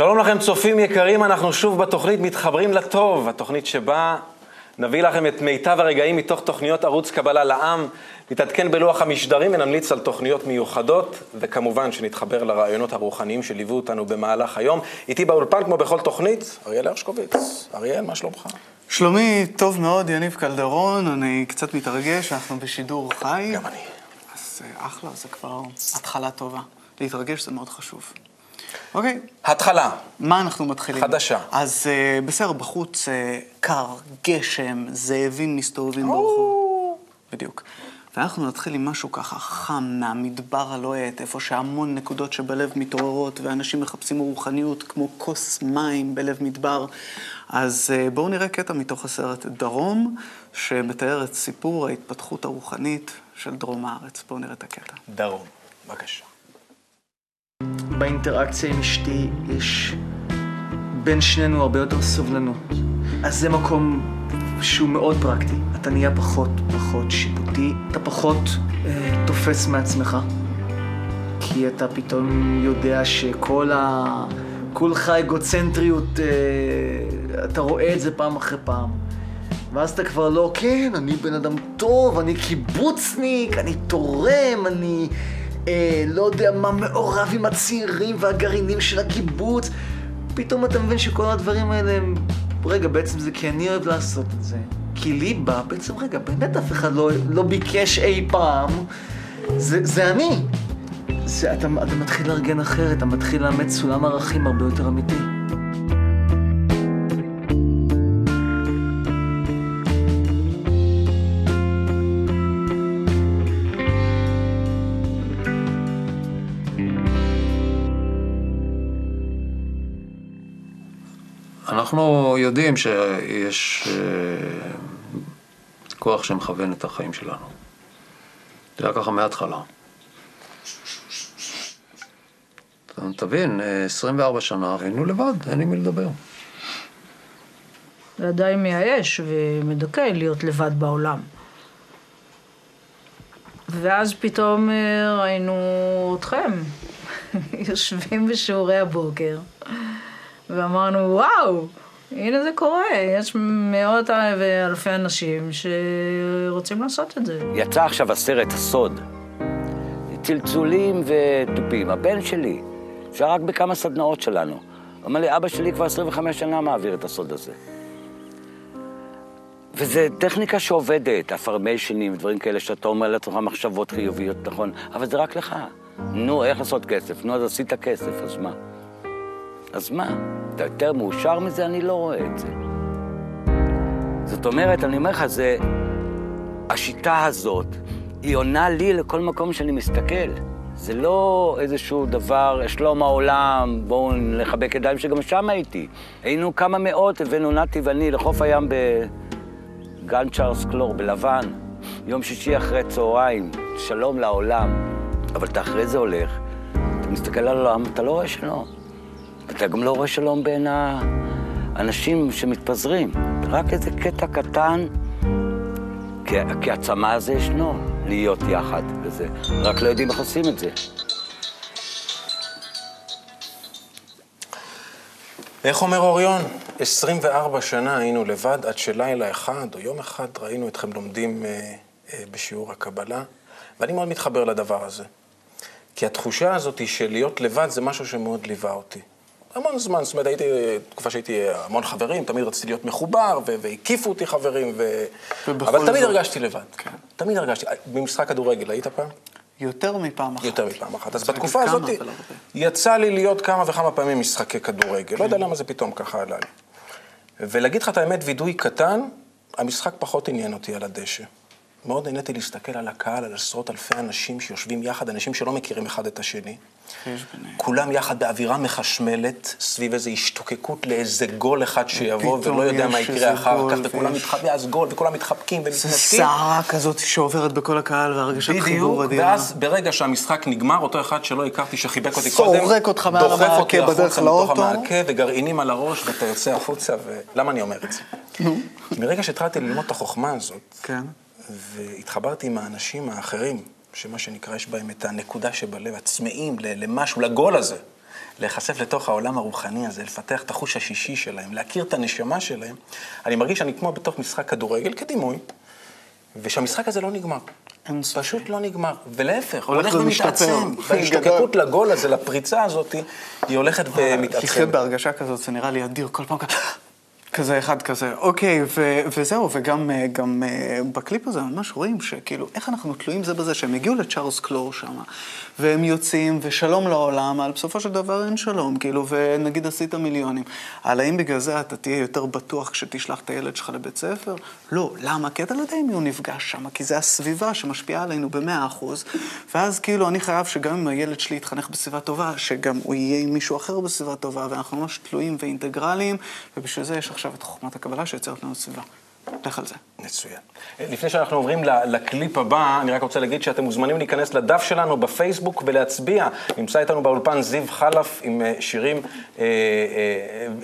שלום לכם צופים יקרים, אנחנו שוב בתוכנית מתחברים לטוב, התוכנית שבה נביא לכם את מיטב הרגעים מתוך תוכניות ערוץ קבלה לעם, נתעדכן בלוח המשדרים ונמליץ על תוכניות מיוחדות, וכמובן שנתחבר לרעיונות הרוחניים שליוו אותנו במהלך היום. איתי באולפן, כמו בכל תוכנית, אריאל הרשקוביץ. אריאל, מה שלומך? שלומי, טוב מאוד, יניב קלדרון, אני קצת מתרגש, אנחנו בשידור חי. גם אני. אז אה, אחלה, זה כבר התחלה טובה. להתרגש זה מאוד חשוב. אוקיי, התחלה. מה אנחנו מתחילים? חדשה. אז uh, בסדר, בחוץ uh, קר, גשם, זאבים מסתובבים ברחוב. בדיוק. ואנחנו נתחיל עם משהו ככה חם מהמדבר הלוהט, איפה שהמון נקודות שבלב מתעוררות ואנשים מחפשים רוחניות כמו כוס מים בלב מדבר. אז uh, בואו נראה קטע מתוך הסרט דרום, שמתאר את סיפור ההתפתחות הרוחנית של דרום הארץ. בואו נראה את הקטע. דרום, בבקשה. באינטראקציה עם אשתי יש בין שנינו הרבה יותר סובלנות. אז זה מקום שהוא מאוד פרקטי. אתה נהיה פחות פחות שיפוטי, אתה פחות אה, תופס מעצמך. כי אתה פתאום יודע שכל ה... כולך אגוצנטריות, אה, אתה רואה את זה פעם אחרי פעם. ואז אתה כבר לא, כן, אני בן אדם טוב, אני קיבוצניק, אני תורם, אני אה, לא יודע מה מעורב עם הצעירים והגרעינים של הקיבוץ. פתאום אתה מבין שכל הדברים האלה הם... רגע, בעצם זה כי אני אוהב לעשות את זה. כי לי בא, בעצם, רגע, באמת אף אחד לא, לא ביקש אי פעם. זה, זה אני. זה, אתה, אתה מתחיל לארגן אחרת, אתה מתחיל לאמץ סולם ערכים הרבה יותר אמיתי. אנחנו יודעים שיש אה, כוח שמכוון את החיים שלנו. זה היה ככה מההתחלה. אתה תבין, אה, 24 שנה היינו לבד, אין עם מי לדבר. זה עדיין מייאש ומדכא להיות לבד בעולם. ואז פתאום אה, ראינו אתכם יושבים בשיעורי הבוקר, ואמרנו, וואו, הנה זה קורה, יש מאות ואלפי אנשים שרוצים לעשות את זה. יצא עכשיו הסרט הסוד. צלצולים ותופים. הבן שלי, שהיה רק בכמה סדנאות שלנו. אומר לי, אבא שלי כבר 25 שנה מעביר את הסוד הזה. וזה טכניקה שעובדת, אפרמיישנים, דברים כאלה שאתה אומר לעצמך מחשבות חיוביות, נכון, אבל זה רק לך. נו, איך לעשות כסף? נו, אז עשית כסף, אז מה? אז מה? אתה יותר מאושר מזה? אני לא רואה את זה. זאת אומרת, אני אומר לך, זה... השיטה הזאת, היא עונה לי לכל מקום שאני מסתכל. זה לא איזשהו דבר, שלום העולם, בואו נחבק ידיים, שגם שם הייתי. היינו כמה מאות, הבאנו נתי ואני לחוף הים בגן צ'ארלס קלור, בלבן. יום שישי אחרי צהריים, שלום לעולם. אבל אתה אחרי זה הולך, אתה מסתכל על העולם, אתה לא רואה שלום. אתה גם לא רואה שלום בין האנשים שמתפזרים. רק איזה קטע קטן, כי, כי הצמא הזה ישנו, להיות יחד וזה. רק לא יודעים איך עושים את זה. איך אומר אוריון? 24 שנה היינו לבד, עד שלילה אחד או יום אחד ראינו אתכם לומדים אה, אה, בשיעור הקבלה, ואני מאוד מתחבר לדבר הזה. כי התחושה הזאת של להיות לבד זה משהו שמאוד ליווה אותי. המון זמן, זאת אומרת, הייתי, תקופה שהייתי המון חברים, תמיד רציתי להיות מחובר, והקיפו אותי חברים, ו... אבל תמיד זאת- הרגשתי לבד. כן. תמיד הרגשתי. במשחק כדורגל, היית פעם? יותר מפעם אחת. יותר מפעם אחת. אז בתקופה הזאת. יצא לי להיות כמה וכמה פעמים משחקי כדורגל. לא יודע למה זה פתאום ככה עלה לי. ולהגיד לך את האמת, וידוי קטן, המשחק פחות עניין אותי על הדשא. מאוד נהניתי להסתכל על הקהל, על עשרות אלפי אנשים שיושבים יחד, אנשים שלא מכירים אחד את השני. כולם יחד באווירה מחשמלת, סביב איזו השתוקקות לאיזה גול אחד שיבוא, ולא יודע מה יקרה אחר כך, וכולם מתחבקים, אז גול, וכולם מתחבקים זה ומתנשקים. סערה כזאת שעוברת בכל הקהל והרגשת חיבור בדיוק, אדירה. ואז ברגע שהמשחק נגמר, אותו אחד שלא הכרתי, שחיבק אותי קודם, סורק אותך מעל דוחף אותי המעקה בדרך החוצה מתוך לאוטו. המעקה, וגרעינים על הראש, ואתה יוצא החוצה, ו... למה אני אומר את זה? מרגע שהתחלתי ללמוד את החוכמה הזאת, כן. והתחברתי עם האנשים האחרים, שמה שנקרא, יש בהם את הנקודה שבלב, הצמאים למשהו, לגול הזה, להיחשף לתוך העולם הרוחני הזה, לפתח את החוש השישי שלהם, להכיר את הנשמה שלהם, אני מרגיש שאני כמו בתוך משחק כדורגל כדימוי, ושהמשחק הזה לא נגמר. פשוט לא נגמר, ולהפך, הוא הולך. ומתעצם. וההשתוקקות לגול הזה, לפריצה הזאת, היא הולכת לחיות ומתעצמת. בהרגשה כזאת, זה נראה לי אדיר כל פעם כזה. כזה אחד כזה, אוקיי, ו- וזהו, וגם אה, גם, אה, בקליפ הזה ממש רואים שכאילו, איך אנחנו תלויים זה בזה, שהם הגיעו לצ'ארלס קלור שם, והם יוצאים, ושלום לעולם, אבל בסופו של דבר אין שלום, כאילו, ונגיד עשית מיליונים. אבל האם בגלל זה אתה תהיה יותר בטוח כשתשלח את הילד שלך לבית ספר? לא, למה? כי אתה לא יודע מי הוא נפגש שם, כי זה הסביבה שמשפיעה עלינו במאה אחוז, ואז כאילו אני חייב שגם אם הילד שלי יתחנך בסביבה טובה, שגם הוא יהיה עם מישהו אחר בסביבה טובה, ואנחנו ממש תלויים ואינטגרליים, ובשביל זה יש עכשיו את חוכמת הקבלה שיוצרת לנו סביבה. לך על זה. מצוין. לפני שאנחנו עוברים לקליפ הבא, אני רק רוצה להגיד שאתם מוזמנים להיכנס לדף שלנו בפייסבוק ולהצביע. נמצא איתנו באולפן זיו חלף עם אה, שירים, אה, אה,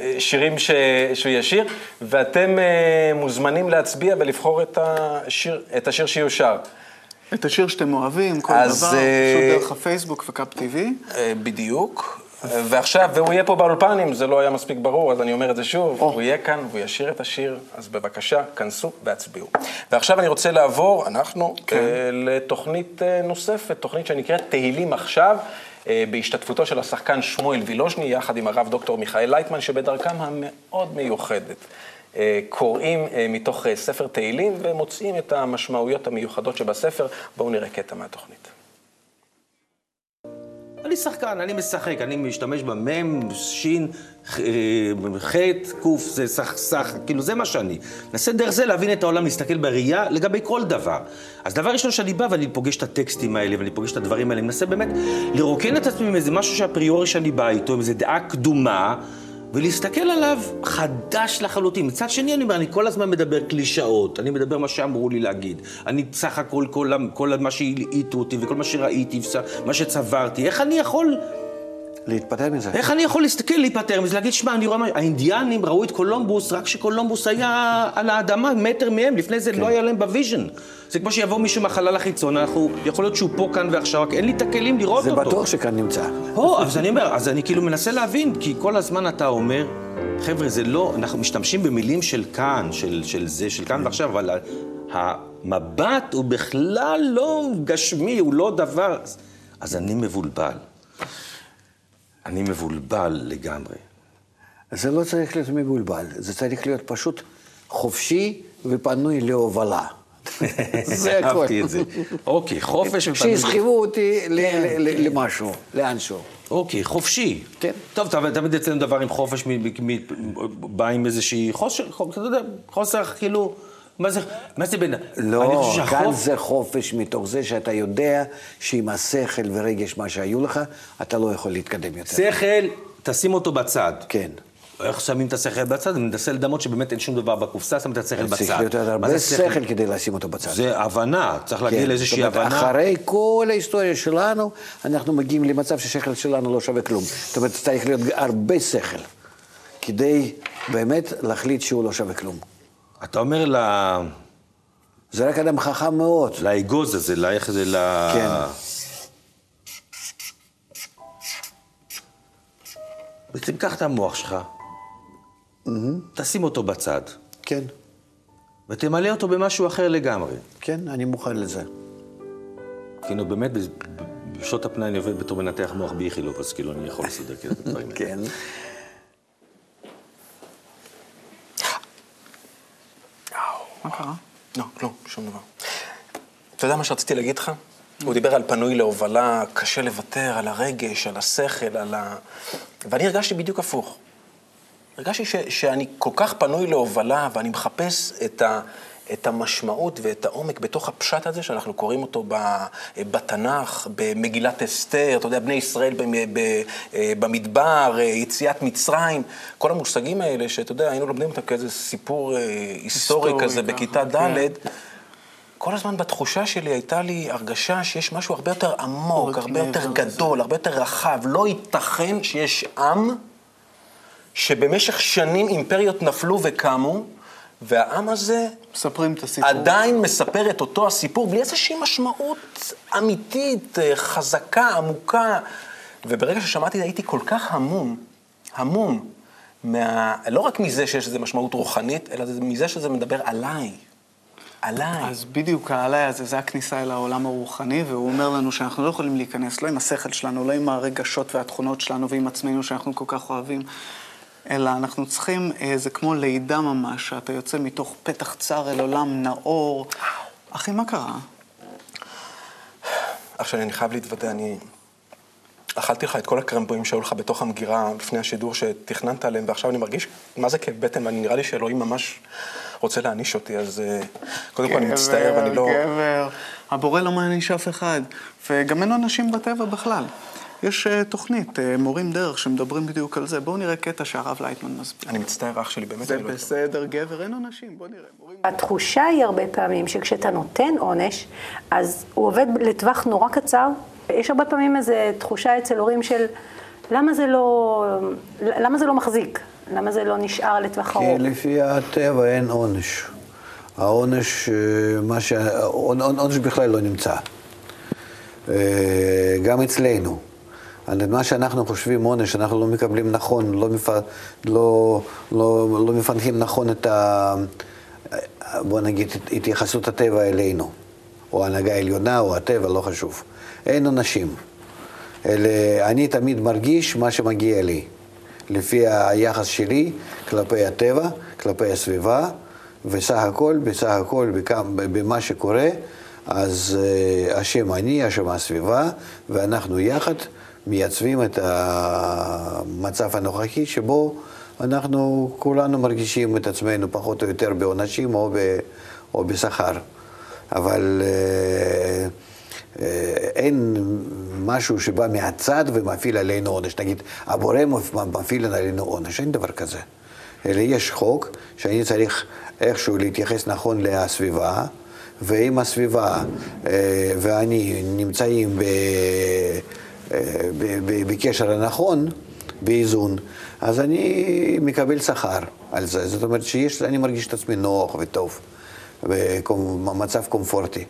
אה, שירים ש... שהוא ישיר, ואתם אה, מוזמנים להצביע ולבחור את השיר, את השיר שיושר. את השיר שאתם אוהבים, כל אז, דבר, אה, פשוט דרך הפייסבוק וקאפ. אה, בדיוק. ועכשיו, והוא יהיה פה באולפן, אם זה לא היה מספיק ברור, אז אני אומר את זה שוב, או. הוא יהיה כאן והוא ישיר את השיר, אז בבקשה, כנסו והצביעו. ועכשיו אני רוצה לעבור, אנחנו, כן. אה, לתוכנית אה, נוספת, תוכנית שנקראת תהילים עכשיו, אה, בהשתתפותו של השחקן שמואל וילוז'ני, יחד עם הרב דוקטור מיכאל לייטמן, שבדרכם המאוד מיוחדת. קוראים מתוך ספר תהילים ומוצאים את המשמעויות המיוחדות שבספר. בואו נראה קטע מהתוכנית. אני שחקן, אני משחק, אני משתמש במם, שין, אה, ח', ק', זה סך, סך, כאילו זה מה שאני. מנסה דרך זה להבין את העולם, להסתכל בראייה לגבי כל דבר. אז דבר ראשון שאני בא ואני פוגש את הטקסטים האלה ואני פוגש את הדברים האלה, אני מנסה באמת לרוקן את עצמי עם איזה משהו שהפריורי שאני בא איתו, עם איזו דעה קדומה. ולהסתכל עליו חדש לחלוטין. מצד שני, אני אומר, אני כל הזמן מדבר קלישאות, אני מדבר מה שאמרו לי להגיד. אני בסך הכל, כל, כל מה שהלעיטו אותי וכל מה שראיתי, מה שצברתי, איך אני יכול... להתפטר מזה. איך אני יכול להסתכל, להיפטר מזה, להגיד, שמע, אני רואה מה... האינדיאנים ראו את קולומבוס רק כשקולומבוס היה על האדמה, מטר מהם, לפני זה לא היה להם ב-vision. זה כמו שיבוא מישהו מהחלל החיצון, אנחנו... יכול להיות שהוא פה, כאן ועכשיו, רק אין לי את הכלים לראות זה אותו. בטוח שכאן נמצא. או, אז אני אומר, אז אני כאילו מנסה להבין, כי כל הזמן אתה אומר, חבר'ה, זה לא, אנחנו משתמשים במילים של כאן, של, של זה, של כאן ועכשיו, אבל המבט הוא בכלל לא גשמי, הוא לא דבר... אז אני מבולבל. אני מבולבל לגמרי. זה לא צריך להיות מבולבל, זה צריך להיות פשוט חופשי ופנוי להובלה. זה הכל. אהבתי את זה. אוקיי, חופש ופנוי. שיסחבו אותי ל- ל- למשהו, לאנשהו. אוקיי, חופשי. כן. טוב, תמיד אצלנו דבר עם חופש, בא עם איזושהי חוסר, חו- אתה יודע, חוסר כאילו, מה זה, מה זה בין... לא, חושב כאן זה חופש מתוך זה שאתה יודע שעם השכל ורגש מה שהיו לך, אתה לא יכול להתקדם יותר. שכל, תשים אותו בצד. כן. איך שמים את השכל בצד? אני מנסה לדמות שבאמת אין שום דבר בקופסה, שם את השכל בצד. צריך להיות הרבה זה שכל כדי לשים אותו בצד. זה הבנה, צריך להגיע כן, לאיזושהי זאת אומרת, הבנה. אחרי כל ההיסטוריה שלנו, אנחנו מגיעים למצב שהשכל שלנו לא שווה כלום. זאת אומרת, צריך להיות הרבה שכל, כדי באמת להחליט שהוא לא שווה כלום. אתה אומר ל... זה רק אדם חכם מאוד. לאגוז הזה, ל- איך זה ל... כן. בעצם קח את המוח שלך, תשים אותו בצד, כן, ותמלא אותו במשהו אחר לגמרי. כן, אני מוכן לזה. כאילו, באמת, בשעות הפנאי אני עובד בתור מנתח מוח באיכילוב, אז כאילו, אני יכול לסדר כאילו את הדברים האלה. כן. מה קרה? לא, לא, שום דבר. אתה יודע מה שרציתי להגיד לך? הוא דיבר על פנוי להובלה, קשה לוותר, על הרגש, על השכל, על ה... ואני הרגשתי בדיוק הפוך. הרגשתי ש, שאני כל כך פנוי להובלה, ואני מחפש את, ה, את המשמעות ואת העומק בתוך הפשט הזה, שאנחנו קוראים אותו בתנ"ך, במגילת אסתר, אתה יודע, בני ישראל ב, במדבר, יציאת מצרים, כל המושגים האלה, שאתה יודע, היינו לומדים אותם כאיזה סיפור אה, היסטורי כזה ככה, בכיתה ד', כן. כל הזמן בתחושה שלי הייתה לי הרגשה שיש משהו הרבה יותר עמוק, הרבה יותר. גדול, הרבה יותר רחב. לא ייתכן שיש עם שבמשך שנים אימפריות נפלו וקמו, והעם הזה מספרים את הסיפור. עדיין מספר את אותו הסיפור בלי איזושהי משמעות אמיתית, אה, חזקה, עמוקה. וברגע ששמעתי הייתי כל כך המום, המום, מה... לא רק מזה שיש לזה משמעות רוחנית, אלא זה מזה שזה מדבר עליי. עליי. אז בדיוק העליי הזה, זה הכניסה אל העולם הרוחני, והוא אומר לנו שאנחנו לא יכולים להיכנס לא עם השכל שלנו, לא עם הרגשות והתכונות שלנו ועם עצמנו שאנחנו כל כך אוהבים, אלא אנחנו צריכים, אה, זה כמו לידה ממש, שאתה יוצא מתוך פתח צר אל עולם נאור. אחי, מה קרה? עכשיו, אני חייב להתוודע, אני... אכלתי לך את כל הקרמבויים שהיו לך בתוך המגירה לפני השידור שתכננת עליהם, ועכשיו אני מרגיש, מה זה כאב בטן, ואני נראה לי שאלוהים ממש רוצה להעניש אותי, אז אה, קודם כל אני מצטער ואני לא... גבר, הבורא לא מעניש אף אחד, וגם אין אנשים בטבע בכלל. יש uh, תוכנית, uh, מורים דרך, שמדברים בדיוק על זה. בואו נראה קטע שהרב לייטמן מסביר. אני מצטער, אח שלי, באמת זה לא... בסדר, גבר, אין עונשים, בואו נראה. מורים... התחושה היא הרבה פעמים שכשאתה נותן עונש, אז הוא עובד לטווח נורא קצר. יש הרבה פעמים איזו תחושה אצל הורים של למה זה לא, למה זה לא מחזיק? למה זה לא נשאר לטווח כי ארוך? לפי הטבע אין עונש. העונש, אה, מה ש... עונ- עונש בכלל לא נמצא. אה, גם אצלנו. על מה שאנחנו חושבים עונש, אנחנו לא מקבלים נכון, לא, מפ... לא, לא, לא מפענחים נכון את ה... בוא נגיד, התייחסות הטבע אלינו. או ההנהגה העליונה, או הטבע, לא חשוב. אין עונשים. אלה, אני תמיד מרגיש מה שמגיע לי, לפי היחס שלי כלפי הטבע, כלפי הסביבה, וסך הכל, בסך הכל, בכמה- במה שקורה, אז אה, אשם אני, אשם הסביבה, ואנחנו יחד מייצבים את המצב הנוכחי שבו אנחנו כולנו מרגישים את עצמנו פחות או יותר בעונשים או, או בשכר. אבל אה, אה, אין משהו שבא מהצד ומפעיל עלינו עונש. נגיד, הבורא מפעיל עלינו עונש, אין דבר כזה. אלא יש חוק שאני צריך איכשהו להתייחס נכון לסביבה, ואם הסביבה אה, ואני נמצאים ב, בקשר הנכון, באיזון, אז אני מקבל שכר על זה. זאת אומרת שאני מרגיש את עצמי נוח וטוב, במצב קומפורטי.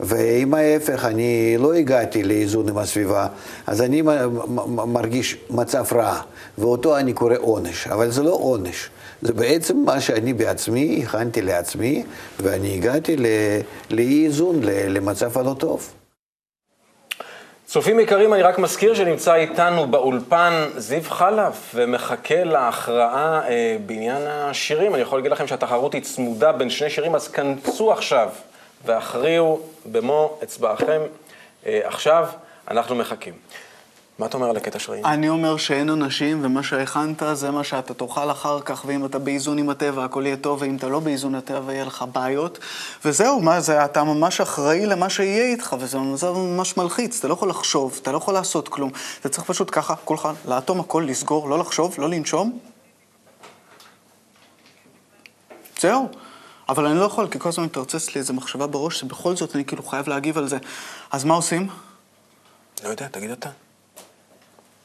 ואם ההפך, אני לא הגעתי לאיזון עם הסביבה, אז אני מרגיש מצב רע, ואותו אני קורא עונש. אבל זה לא עונש, זה בעצם מה שאני בעצמי הכנתי לעצמי, ואני הגעתי ל- לאי איזון, ל- למצב הלא טוב. צופים יקרים, אני רק מזכיר שנמצא איתנו באולפן זיו חלף ומחכה להכרעה אה, בעניין השירים. אני יכול להגיד לכם שהתחרות היא צמודה בין שני שירים, אז כנסו עכשיו והכריעו במו אצבעכם. אה, עכשיו אנחנו מחכים. מה אתה אומר על הקטע של ראינו? אני אומר שאין עונשים, ומה שהכנת זה מה שאתה תאכל אחר כך, ואם אתה באיזון עם הטבע, הכל יהיה טוב, ואם אתה לא באיזון הטבע, יהיה לך בעיות. וזהו, מה זה, אתה ממש אחראי למה שיהיה איתך, וזה זה ממש מלחיץ, אתה לא יכול לחשוב, אתה לא יכול לעשות כלום. אתה צריך פשוט ככה, כולך, לאטום הכל, לסגור, לא לחשוב, לא לנשום. זהו. אבל אני לא יכול, כי כל הזמן מתרוצץ לי איזו מחשבה בראש, שבכל זאת אני כאילו חייב להגיב על זה. אז מה עושים? לא יודע, תגיד אתה.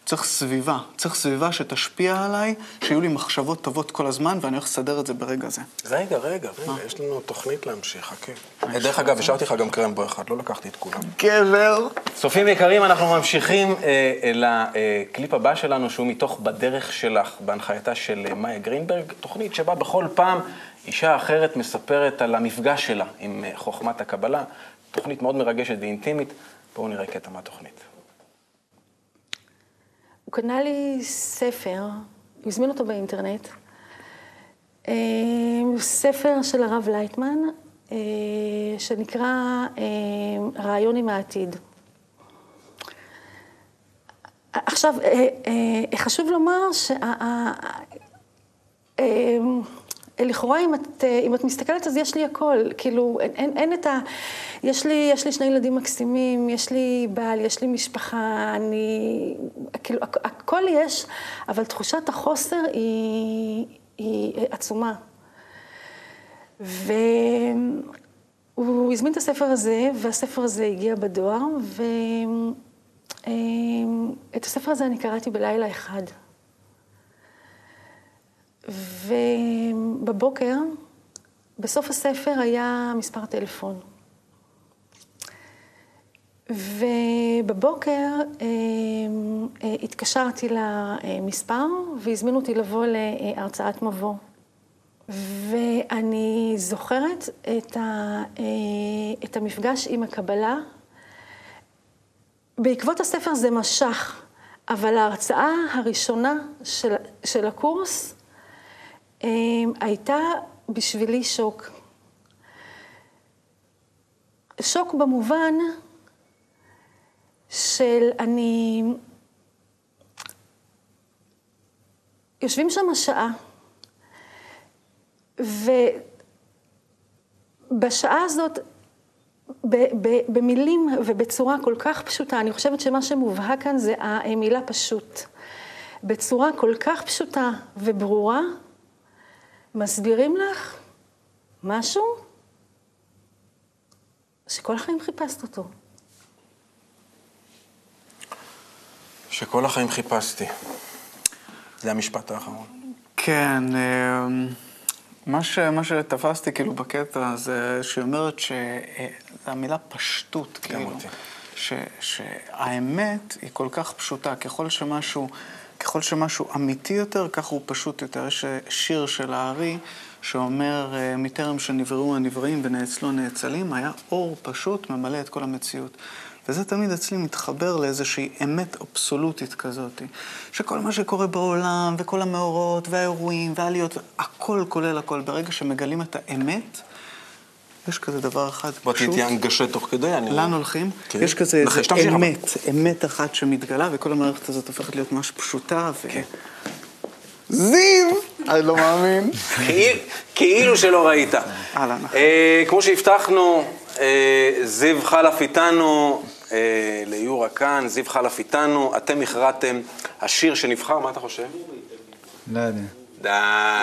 צריך סביבה, צריך סביבה שתשפיע עליי, שיהיו לי מחשבות טובות כל הזמן, ואני הולך לסדר את זה ברגע זה. רגע, רגע, רגע, יש לנו תוכנית להמשיך, חכה. אה, דרך אגב, השארתי לך גם קרמבו אחד, לא לקחתי את כולם. גבר! צופים יקרים, אנחנו ממשיכים אה, לקליפ הבא שלנו, שהוא מתוך בדרך שלך, בהנחייתה של אה, מאיה גרינברג, תוכנית שבה בכל פעם אישה אחרת מספרת על המפגש שלה עם אה, חוכמת הקבלה, תוכנית מאוד מרגשת ואינטימית. בואו נראה קטע מהתוכנית. הוא קנה לי ספר, הוא הזמין אותו באינטרנט, אה, ספר של הרב לייטמן, אה, שנקרא אה, רעיון עם העתיד. עכשיו, חשוב לומר שה... אה, לכאורה, אם את, אם את מסתכלת, אז יש לי הכל. כאילו, אין, אין, אין את ה... יש לי, יש לי שני ילדים מקסימים, יש לי בעל, יש לי משפחה, אני... כאילו, הכ- הכל יש, אבל תחושת החוסר היא, היא עצומה. והוא הזמין את הספר הזה, והספר הזה הגיע בדואר, ואת הספר הזה אני קראתי בלילה אחד. ובבוקר, בסוף הספר היה מספר טלפון. ובבוקר אה, אה, התקשרתי למספר והזמינו אותי לבוא להרצאת מבוא. ואני זוכרת את, ה, אה, את המפגש עם הקבלה. בעקבות הספר זה משך, אבל ההרצאה הראשונה של, של הקורס הייתה בשבילי שוק. שוק במובן של אני... יושבים שם שעה, ובשעה הזאת, במילים ובצורה כל כך פשוטה, אני חושבת שמה שמובהק כאן זה המילה פשוט. בצורה כל כך פשוטה וברורה, מסבירים לך משהו שכל החיים חיפשת אותו. שכל החיים חיפשתי. זה המשפט האחרון. כן, אמ, מה, ש, מה שתפסתי כאילו בקטע זה שהיא אומרת שזו המילה פשטות, כאילו. אותי. ש, שהאמת היא כל כך פשוטה, ככל שמשהו, ככל שמשהו אמיתי יותר, כך הוא פשוט יותר. יש שיר של הארי שאומר, מטרם שנבראו הנבראים ונאצלו נאצלים, היה אור פשוט ממלא את כל המציאות. וזה תמיד אצלי מתחבר לאיזושהי אמת אבסולוטית כזאת, שכל מה שקורה בעולם, וכל המאורעות, והאירועים, והעליות, הכל כולל הכל, ברגע שמגלים את האמת, יש כזה דבר אחד פשוט. בוא תהיה הנגשה תוך כדי, אני... לאן הולכים? כן. יש כזה איזה אמת, אמת אחת שמתגלה, וכל המערכת הזאת הופכת להיות ממש פשוטה, ו... כן. זיו! אני לא מאמין. כאילו שלא ראית. אהלן. אה, כמו שהבטחנו, אה, זיו חלף איתנו, אה, ליורה כאן, זיו חלף איתנו, אתם הכרעתם, השיר שנבחר, מה אתה חושב? לא יודע. די.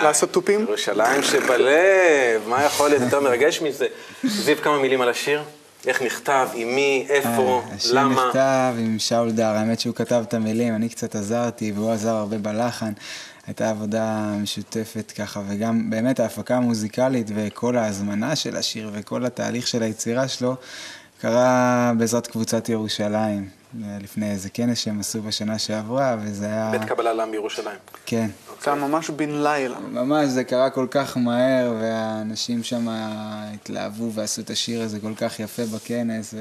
לעשות תופים? ירושלים שבלב, מה יכול להיות יותר מרגש מזה? זיו, כמה מילים על השיר? איך נכתב, עם מי, איפה, אה, למה? השיר נכתב עם שאול דר, האמת שהוא כתב את המילים, אני קצת עזרתי והוא עזר הרבה בלחן. הייתה עבודה משותפת ככה, וגם באמת ההפקה המוזיקלית וכל ההזמנה של השיר וכל התהליך של היצירה שלו, קרה בעזרת קבוצת ירושלים, לפני איזה כנס שהם עשו בשנה שעברה, וזה היה... בית קבלה לעם בירושלים. כן. זה היה ממש בן לילה. ממש, זה קרה כל כך מהר, והאנשים שם התלהבו ועשו את השיר הזה כל כך יפה בכנס,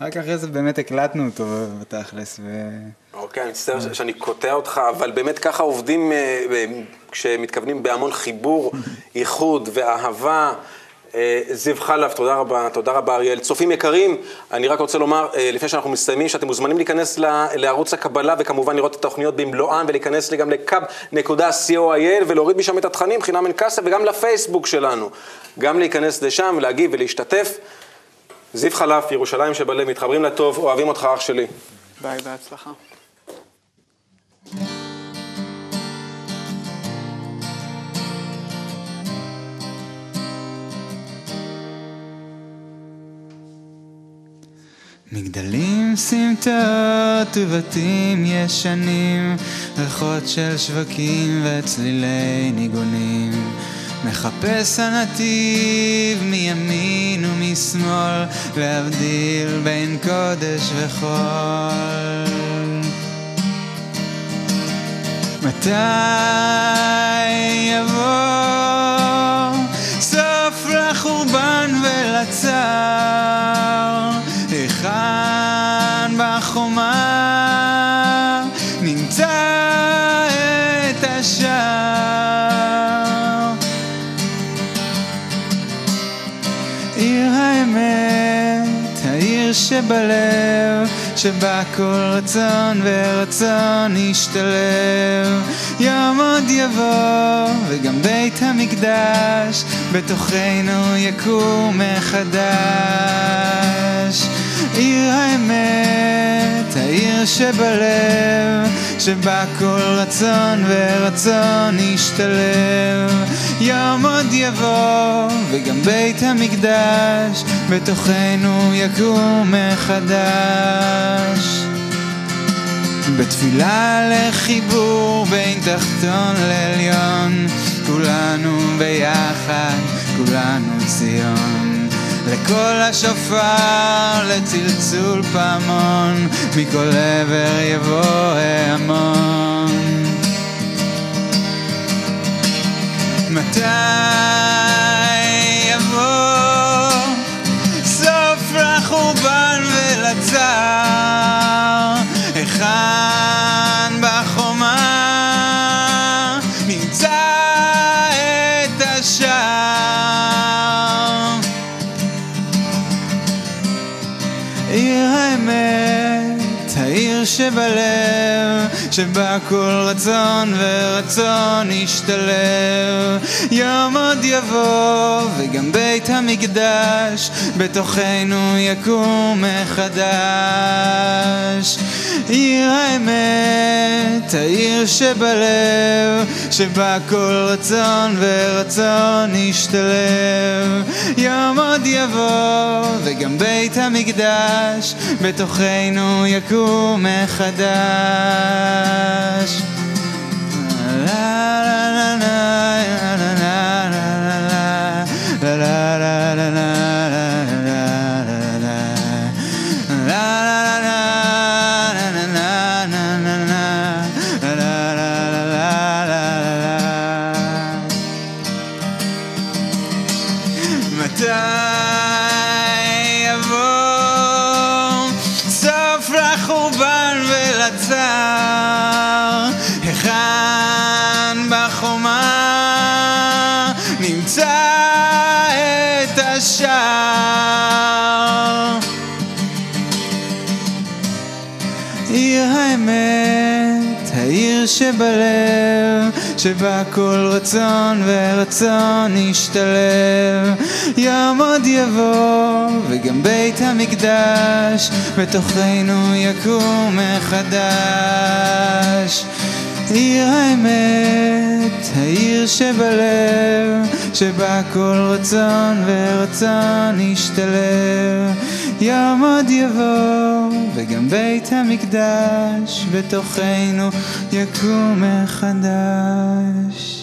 ורק אחרי זה באמת הקלטנו אותו בתכלס. ו... אוקיי, אני מצטער שאני קוטע אותך, אבל באמת ככה עובדים אה, כשמתכוונים בהמון חיבור, איחוד ואהבה. אה, זיו חלף, תודה רבה, תודה רבה אריאל. צופים יקרים, אני רק רוצה לומר, אה, לפני שאנחנו מסיימים, שאתם מוזמנים להיכנס לערוץ הקבלה, וכמובן לראות את התוכניות במלואן, ולהיכנס גם לקו.co.il, ולהוריד משם את התכנים, חינם אין כסף, וגם לפייסבוק שלנו. גם להיכנס לשם, להגיב ולהשתתף. זיו חלף, ירושלים שבלב, מתחברים לטוב, אוהבים אותך אח שלי. ביי, בהצלחה. מגדלים, סמטאות ובתים ישנים, ריחות של שווקים וצלילי ניגונים. מחפש הנתיב מימין ומשמאל, להבדיל בין קודש וחול. מתי יבוא סוף לחורבן ולצער? היכן בחומה נמצא את השער? עיר האמת, העיר שבלב שבה כל רצון ורצון ישתלב. יום עוד יבוא, וגם בית המקדש בתוכנו יקום מחדש. עיר האמת, העיר שבלב, שבה כל רצון ורצון ישתלב. יום עוד יבוא, וגם בית המקדש בתוכנו יקום מחדש. בתפילה לחיבור בין תחתון לעליון, כולנו ביחד, כולנו ציון. מקול השופר לצלצול פעמון, מכל עבר יבוא שבה כל רצון ורצון ישתלב. יום עוד יבוא, וגם בית המקדש בתוכנו יקום מחדש. עיר האמת, העיר שבלב, שבה כל רצון ורצון ישתלב. יום עוד יבוא, וגם בית המקדש בתוכנו יקום מחדש. לה לה לה לה שבלב, שבה כל רצון ורצון ישתלב. יום עוד יבוא, וגם בית המקדש בתוכנו יקום מחדש. עיר האמת, העיר שבלב, שבה כל רצון ורצון ישתלב. יום עוד יבוא, וגם בית המקדש בתוכנו יקום מחדש.